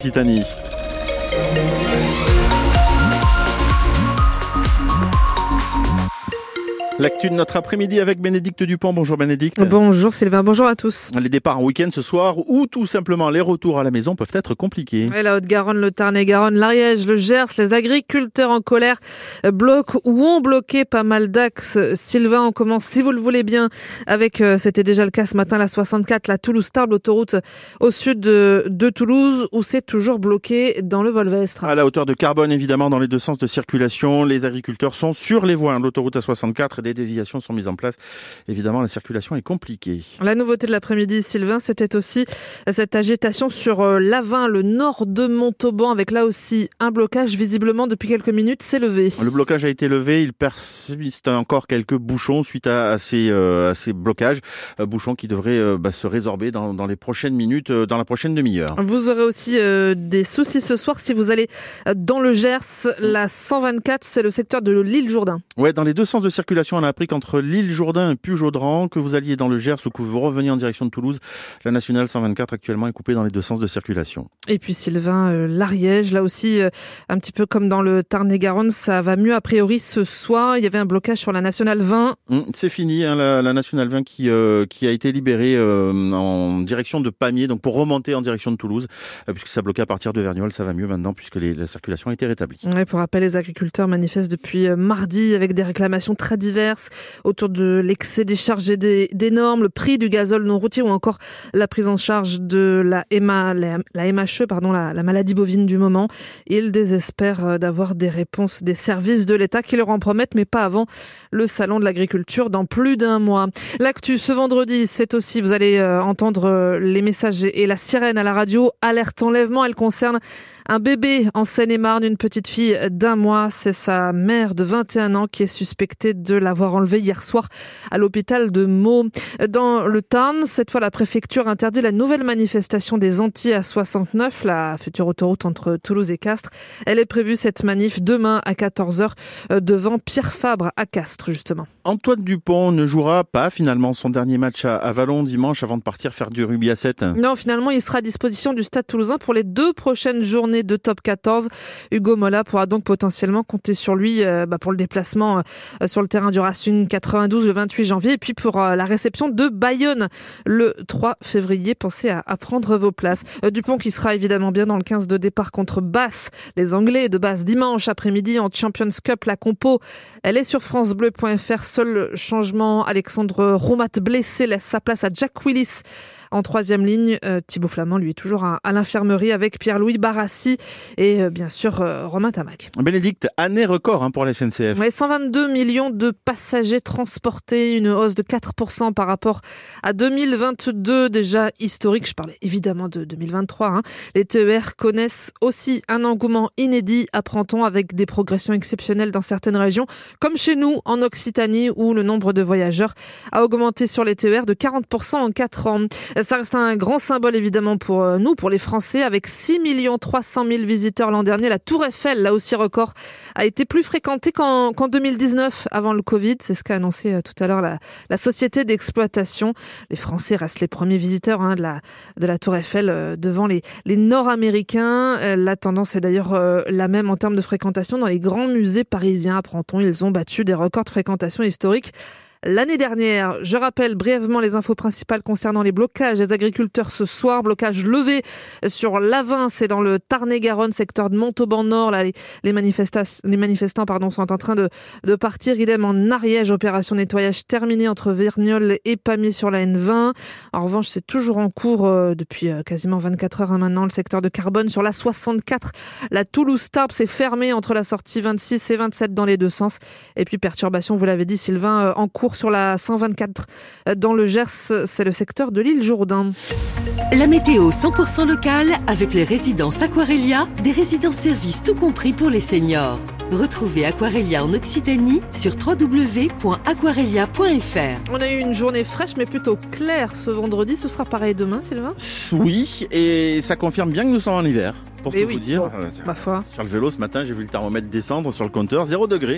Titanie. L'actu de notre après-midi avec Bénédicte Dupont. Bonjour Bénédicte. Bonjour Sylvain, bonjour à tous. Les départs en week-end ce soir ou tout simplement les retours à la maison peuvent être compliqués. la Haute-Garonne, le Tarn-et-Garonne, l'Ariège, le Gers, les agriculteurs en colère bloquent ou ont bloqué pas mal d'axes. Sylvain, on commence, si vous le voulez bien, avec, euh, c'était déjà le cas ce matin, la 64, la Toulouse-Tarbes, l'autoroute au sud de, de Toulouse, où c'est toujours bloqué dans le Volvestre. À la hauteur de Carbone, évidemment, dans les deux sens de circulation, les agriculteurs sont sur les voies de l'autoroute A64 des déviations sont mises en place. Évidemment, la circulation est compliquée. La nouveauté de l'après-midi, Sylvain, c'était aussi cette agitation sur euh, l'Avin, le nord de Montauban, avec là aussi un blocage visiblement depuis quelques minutes s'est levé. Le blocage a été levé, il persiste encore quelques bouchons suite à, ces, euh, ces, blocages, euh, bouchons qui devraient bah, se résorber dans, dans, les prochaines minutes, dans la prochaine demi-heure. Vous aurez aussi des soucis ce soir si vous allez dans le Gers, la 124, c'est le secteur de l'île Jourdain. Ouais, dans les deux sens de circulation, on a appris qu'entre l'île Jourdain et Pujaudran, que vous alliez dans le Gers ou que vous reveniez en direction de Toulouse, la nationale 124 actuellement est coupée dans les deux sens de circulation. Et puis Sylvain, euh, l'Ariège, là aussi, euh, un petit peu comme dans le Tarn-et-Garonne, ça va mieux a priori ce soir. Il y avait un blocage sur la nationale 20. Hum, c'est fini, hein, la, nationale 20 qui, euh, qui a été libérée en direction de Pamiers, donc pour remonter en direction de Toulouse, puisque ça bloquait à partir de Vergnol, ça va mieux maintenant puisque la circulation a été rétablie. Ouais, pour rappel, les agriculteurs manifestent depuis mardi avec des réclamations très diverses autour de l'excès des charges et des, normes, le prix du gazole non routier ou encore la prise en charge de la, la, MHE, pardon, la, maladie bovine du moment. Ils désespèrent euh, d'avoir des réponses des services de l'État qui leur en promettent, mais pas avant le salon de l'agriculture dans plus d'un mois. L'actu ce vendredi, c'est aussi, vous allez euh, entendre euh, les messages et la sirène à la radio, alerte enlèvement, elle concerne un bébé en Seine-et-Marne, une petite fille d'un mois. C'est sa mère de 21 ans qui est suspectée de l'avoir enlevée hier soir à l'hôpital de Meaux. Dans le Tarn, cette fois, la préfecture interdit la nouvelle manifestation des Antilles à 69, la future autoroute entre Toulouse et Castres. Elle est prévue, cette manif, demain à 14h euh, devant Pierre Fabre à Castres, justement. Antoine Dupont ne jouera pas finalement son dernier match à Vallon dimanche avant de partir faire du rugby à 7. Non, finalement, il sera à disposition du Stade toulousain pour les deux prochaines journées de top 14. Hugo Mola pourra donc potentiellement compter sur lui euh, bah, pour le déplacement euh, sur le terrain du Racing 92 le 28 janvier et puis pour euh, la réception de Bayonne le 3 février. Pensez à, prendre vos places. Dupont qui sera évidemment bien dans le 15 de départ contre Basse, les Anglais de Basse dimanche après-midi en Champions Cup. La compo, elle est sur francebleu.fr. Seul changement, Alexandre Romat blessé laisse sa place à Jack Willis en troisième ligne, euh, Thibaut Flamand, lui, est toujours à, l'infirmerie avec Pierre-Louis Barassi et euh, bien sûr euh, Romain Tamac. Bénédicte, année record hein, pour la SNCF. Ouais, 122 millions de passagers transportés, une hausse de 4% par rapport à 2022, déjà historique. Je parlais évidemment de 2023. Hein. Les TER connaissent aussi un engouement inédit, apprend-on, avec des progressions exceptionnelles dans certaines régions, comme chez nous en Occitanie, où le nombre de voyageurs a augmenté sur les TER de 40% en 4 ans. Ça reste un grand symbole évidemment pour euh, nous, pour les Français, avec 6 300 000 visiteurs l'an dernier. La Tour Eiffel, là aussi record, a été plus fréquentée qu'en 2019 avant le Covid. C'est ce qu'a annoncé euh, tout à l'heure la, société d'exploitation. Les Français restent les premiers visiteurs hein, de, la, Tour Eiffel euh, devant les, les Nord-Américains. la tendance est d'ailleurs la même en termes de fréquentation dans les grands musées parisiens. Apprend-on, ils ont battu des records de fréquentation historiques l'année dernière. Je rappelle brièvement les infos principales concernant les blocages des agriculteurs ce soir. Blocage levé sur l'Avin, c'est dans le Tarn-et-Garonne, secteur de Montauban Nord. Là, les, manifestants sont en train de, partir. Idem en Ariège, opération nettoyage terminée entre Vergnol et Pamiers sur la N20. En revanche, c'est toujours en cours euh, depuis euh, quasiment 24 heures hein, maintenant. Le secteur de Carbone sur la 64. La Toulouse-Tarbes, c'est fermé entre la sortie 26 et 27 dans les deux sens. Et puis perturbation, vous l'avez dit Sylvain, euh, en cours sur la 124 dans le Gers, c'est le secteur de l'île Jourdain. La météo 100% locale avec les résidences Aquarelia, des résidences services tout compris pour les seniors. Retrouvez Aquarelia en Occitanie sur www.aquarelia.fr. On a eu une journée fraîche mais plutôt claire ce vendredi. Ce sera pareil demain, Sylvain? Oui, et ça confirme bien que nous sommes en hiver. Pour tout vous dire, ma foi. sur le vélo ce matin, j'ai vu le thermomètre descendre sur le compteur, 0 degré.